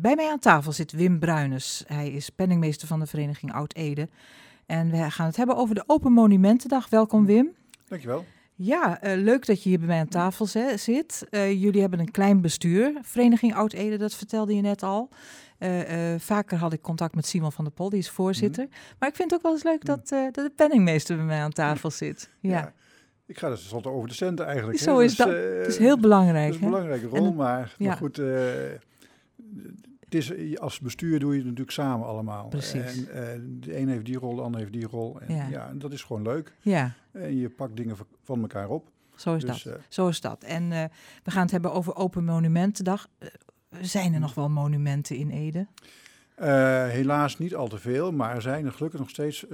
bij mij aan tafel zit Wim Bruines. Hij is penningmeester van de vereniging Oud-Ede. En we gaan het hebben over de Open Monumentendag. Welkom Wim. Dankjewel. Ja, uh, leuk dat je hier bij mij aan tafel zit. Uh, jullie hebben een klein bestuur, Vereniging Oud-Ede, dat vertelde je net al. Uh, vaker had ik contact met Simon van der Pol, die is voorzitter. Mm. Maar ik vind het ook wel eens leuk dat, dat de penningmeester bij mij aan tafel zit. Ja. ja. Ik ga dus altijd over de centen eigenlijk. Zo hè? is dus, dat. het is heel belangrijk. Het is een belangrijke rol, maar, ja. maar, goed het is, als bestuur doe je het natuurlijk samen allemaal. Precies. En de een heeft die rol, de ander heeft die rol. En, ja. ja, en dat is gewoon leuk. Ja. En je pakt dingen van elkaar op. Zo is dus, dat. Uh, Zo is dat. En uh, we gaan het hebben over Open Monumentendag. Uh, zijn er nog wel monumenten in Ede? helaas niet al te veel, maar er zijn er gelukkig nog steeds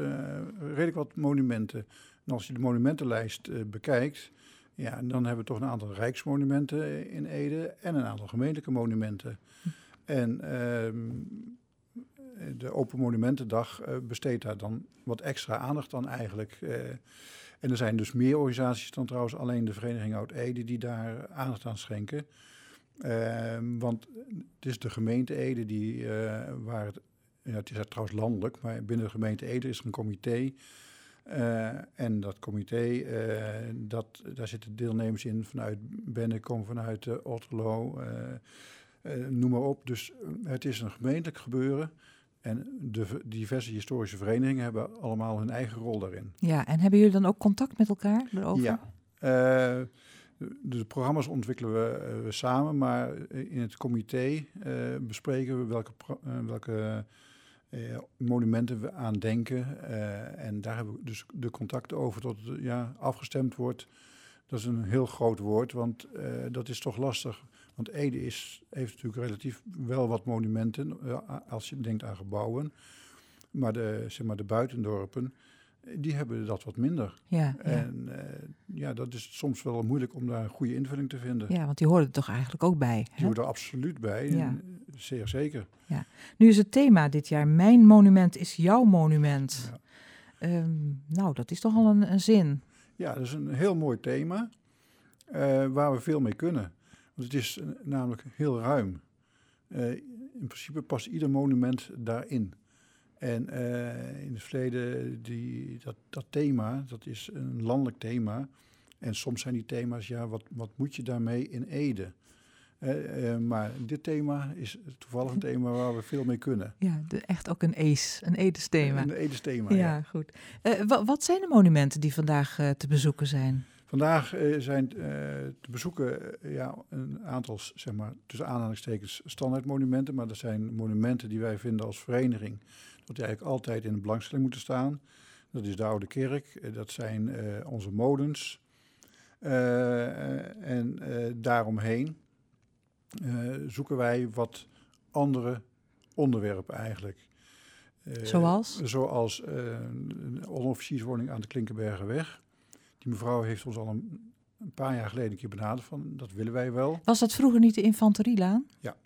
redelijk wat monumenten. En als je de monumentenlijst bekijkt, ja, dan hebben we toch een aantal rijksmonumenten in Ede en een aantal gemeentelijke monumenten. Hm. En ehm, de Open Monumentendag uh, besteedt daar dan wat extra aandacht aan eigenlijk. Uh, en er zijn dus meer organisaties dan trouwens alleen de Vereniging Oud-Ede die daar aandacht aan schenken. Uh, want het is de gemeente Ede die, uh, waar het, ja, het is trouwens landelijk, maar binnen de gemeente Ede is er een comité. En dat comité, dat, daar zitten deelnemers in vanuit Bennekom, vanuit Otterlo, eh, noem maar op. Dus eh, het is een gemeentelijk gebeuren. En de diverse historische verenigingen hebben allemaal hun eigen rol daarin. Ja, en hebben jullie dan ook contact met elkaar erover? Ja. Uh, de, programma's ontwikkelen we, uh, samen, maar in het comité uh, bespreken we welke, welke monumenten we aan denken. en daar hebben we dus de contacten over tot het ja, afgestemd wordt. Dat is een heel groot woord, want dat is toch lastig. Want Ede is, heeft natuurlijk relatief wel wat monumenten, uh, als je denkt aan gebouwen. Maar de, zeg maar de buitendorpen, die hebben dat wat minder. Ja, en uh, ja, dat is soms wel moeilijk om daar een goede invulling te vinden. Ja, want die horen er toch eigenlijk ook bij. Die horen er absoluut bij, ja. zeer zeker. Ja. Nu is het thema dit jaar, mijn monument is jouw monument. Ja. Um, nou, dat is toch al een, een, zin. Ja, dat is een heel mooi thema, uh, waar we veel mee kunnen. Want het is namelijk heel ruim. Uh, in principe past ieder monument daarin. En uh, in het verleden, die, dat, dat thema, dat is een landelijk thema. En soms zijn die thema's, ja, wat, wat moet je daarmee in Ede? Uh, maar dit thema is toevallig een thema waar we veel mee kunnen. Ja, de, echt ook een Ees, een Edes thema. Een Edes thema, ja. ja. goed. wat zijn de monumenten die vandaag te bezoeken zijn? Vandaag uh, zijn uh, te bezoeken uh, ja, een aantal, zeg maar, tussen aanhalingstekens, standaardmonumenten. Maar dat zijn monumenten die wij vinden als vereniging, dat die eigenlijk altijd in de belangstelling moeten staan. Dat is de Oude Kerk, dat zijn onze molens. en daaromheen zoeken wij wat andere onderwerpen eigenlijk. zoals? Zoals een onofficierswoning aan de Klinkenbergenweg. Die mevrouw heeft ons al een, een, paar jaar geleden een keer benaderd van dat willen wij wel. Was dat vroeger niet de infanterielaan? Ja.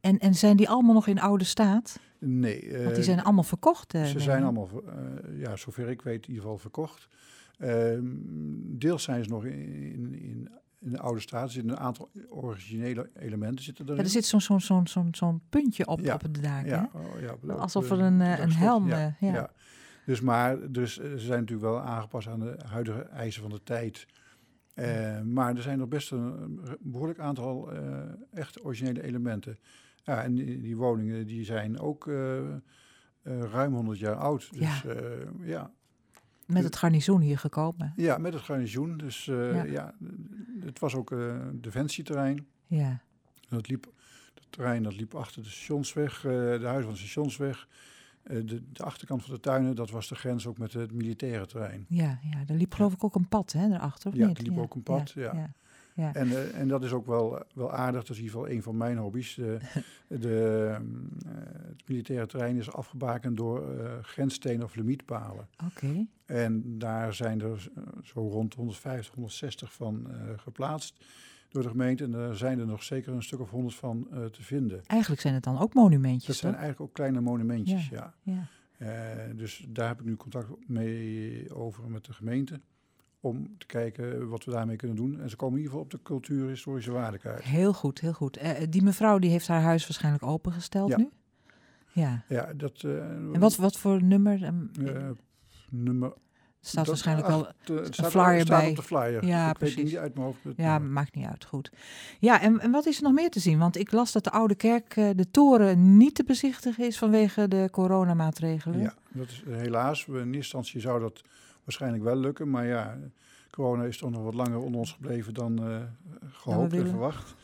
En, en zijn die allemaal nog in oude staat? Nee. Want die zijn allemaal verkocht. Uh, ze zijn allemaal, uh, ja, zover ik weet, in ieder geval verkocht. Uh, deels zijn ze nog in, in, in, in de oude staat. Er zitten een aantal originele elementen zitten erin. Ja, er zit zo'n zo'n zo'n zo'n puntje op, ja. op het dak. Ja, oh, ja, Alsof er een, een helm... Ja, ja. Dus, maar, dus eh, ze zijn natuurlijk wel aangepast aan de huidige eisen van de tijd. Uh, maar er zijn nog best een behoorlijk aantal uh, echt originele elementen. Ja, en die, die woningen die zijn ook uh, ruim 100 jaar oud. Dus, ja. ja. Met het garnizoen hier gekomen? Ja, met het garnizoen. Dus ja. ja. het was ook defensieterrein. Ja. Dat liep, het terrein dat liep achter de stationsweg, de huis van de stationsweg. Eh, de, de, achterkant van de tuinen, dat was de grens ook met het militaire terrein. Ja, ja er liep geloof ik ook een pad hè, daarachter, of ja, niet? er liep ook een pad, ja. ja. ja. En, uh, en dat is ook wel, wel aardig, dat is in ieder geval een van mijn hobby's. De, de, uh, het militaire terrein is afgebakend door uh, grensstenen of limietpalen. Oké. Okay. En daar zijn er zo rond 150, 160 van geplaatst door de gemeente. En er zijn er nog zeker een stuk of honderd van uh, te vinden. Eigenlijk zijn het dan ook monumentjes, Dat zijn eigenlijk ook kleine monumentjes, ja. ja. Uh, dus daar heb ik nu contact mee over met de gemeente. om te kijken wat we daarmee kunnen doen. En ze komen in ieder geval op de cultuurhistorische waardekaart. Heel goed, heel goed. Uh, die mevrouw die heeft haar huis waarschijnlijk opengesteld Ja. nu? Ja. Ja, dat... eh, En wat, wat voor nummer? Um, eh, nummer... staat dat- waarschijnlijk wel... eh, staat, flyer staat bij. op de flyer. Ja, ik precies. niet uit mijn hoofd. het Ja, maakt niet uit. Goed. Ja, en, en wat is er nog meer te zien? Want ik las dat de Oude Kerk, eh, de toren, niet te bezichtigen is vanwege de coronamaatregelen. Ja, dat is eh, helaas. In eerste instantie zou dat waarschijnlijk wel lukken. Maar ja, corona is toch nog wat langer onder ons gebleven dan eh, gehoopt en verwacht.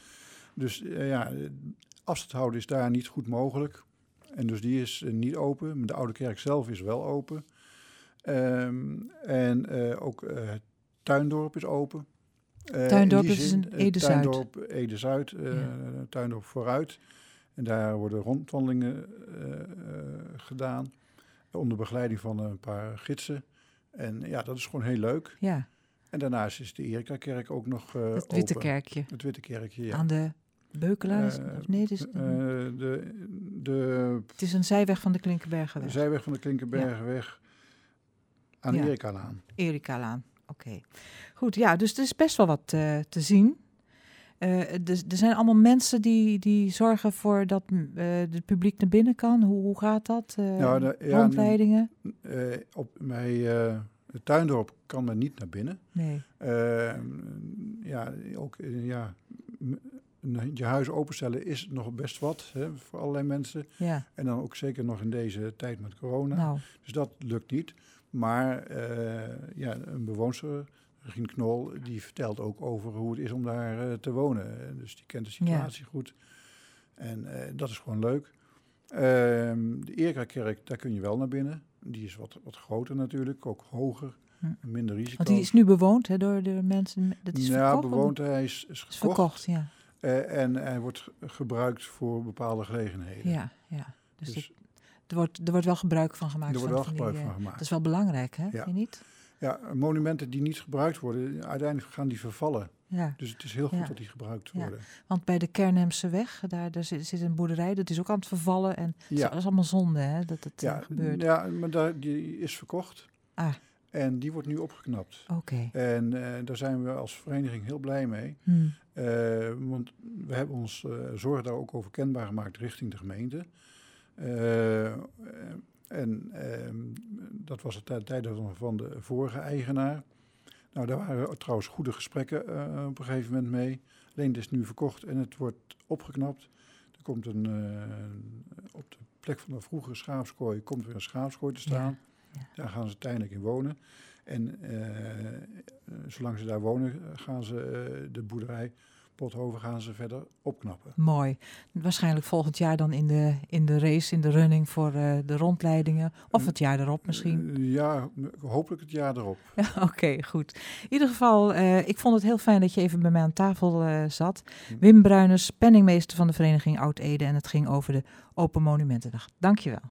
Dus ja, afstand houden is daar niet goed mogelijk. En dus die is niet open. De Oude Kerk zelf is wel open. Ehm, en eh, ook eh, het Tuindorp is open. Eh, in Tuindorp is in eh, Ede-Zuid. Tuindorp, Ede-Zuid, Ja. Tuindorp vooruit. En daar worden rondwandelingen gedaan. Onder begeleiding van een paar gidsen. En ja, dat is gewoon heel leuk. Ja, En daarnaast is de Erika-kerk ook nog eh het Witte open. Kerkje. Het Witte Kerkje, ja. Aan de Beukelaar? is- Eh, of nee, het is, Eh, de, de het is een zijweg van de Klinkenbergenweg. zijweg van de Klinkenbergenweg aan Ja. Erika-laan. Erika-laan. Oké. Goed, ja, dus er is best wel wat eh, te zien. Eh, dus er zijn allemaal mensen die, die zorgen voor dat eh het publiek naar binnen kan. Hoe, hoe gaat dat? Ja, de- ja, rondleidingen? Op bij eh, het Tuindorp kan men niet naar binnen. Nee. Ja, ook ja, je huis openstellen is nog best wat hè, voor allerlei mensen. Ja, En dan ook zeker nog in deze tijd met corona. nou, Dus dat lukt niet. Maar eh, ja, een bewoonster, Regine Knol, die vertelt ook over hoe het is om daar eh, te wonen. Dus die kent de situatie goed. En eh, dat is gewoon leuk. Ehm, de Erika-kerk, daar kun je wel naar binnen. Die is wat, wat groter natuurlijk, ook hoger, Hm. minder risico. want die is nu bewoond hè, door de mensen. Dat is ja, verkocht? bewoond, hij is, is Is gekocht. verkocht, ja. En hij wordt ge- gebruikt voor bepaalde gelegenheden. Ja, ja. Dus, Dus er, wordt, er wordt wel gebruik van gemaakt. er wordt wel van gebruik die, van eh, gemaakt. Dat is wel belangrijk, hè? Ja. Vind je niet? Ja, monumenten die niet gebruikt worden, uiteindelijk gaan die vervallen. Ja. Dus het is heel goed Ja. dat die gebruikt Ja. worden. Want bij de Kernhemse weg, daar, daar zit, zit een boerderij, dat is ook aan het vervallen. En Ja. dat is allemaal zonde, hè, dat het Ja, eh, gebeurt. ja maar daar, die is verkocht. Ah. En die wordt nu opgeknapt. Oké. En eh, daar zijn we als vereniging heel blij mee. Hm. Eh, want we hebben ons eh zorg daar ook over kenbaar gemaakt richting de gemeente. Eh, en ehm, dat was het tij- tijden van- de vorige eigenaar. Nou, daar waren trouwens goede gesprekken eh, op een gegeven moment mee. Alleen het is nu verkocht en het wordt opgeknapt. Er komt een, eh, op de plek van de vroegere schaapskooi komt weer een schaapskooi te staan. Ja, ja. Daar gaan ze tijdelijk in wonen. En zolang ze daar wonen, gaan ze de boerderij Pothoven gaan ze verder opknappen. Mooi. Waarschijnlijk volgend jaar dan in de, in de race, in de running voor eh, de rondleidingen. Of het jaar erop misschien. Eh, ja, hopelijk het jaar erop. Oké, goed. In ieder geval, eh, ik vond het heel fijn dat je even bij mij aan tafel zat. Hm. Wim Bruiners, penningmeester van de vereniging Oud-Ede. En het ging over de Open Monumentendag. Dankjewel.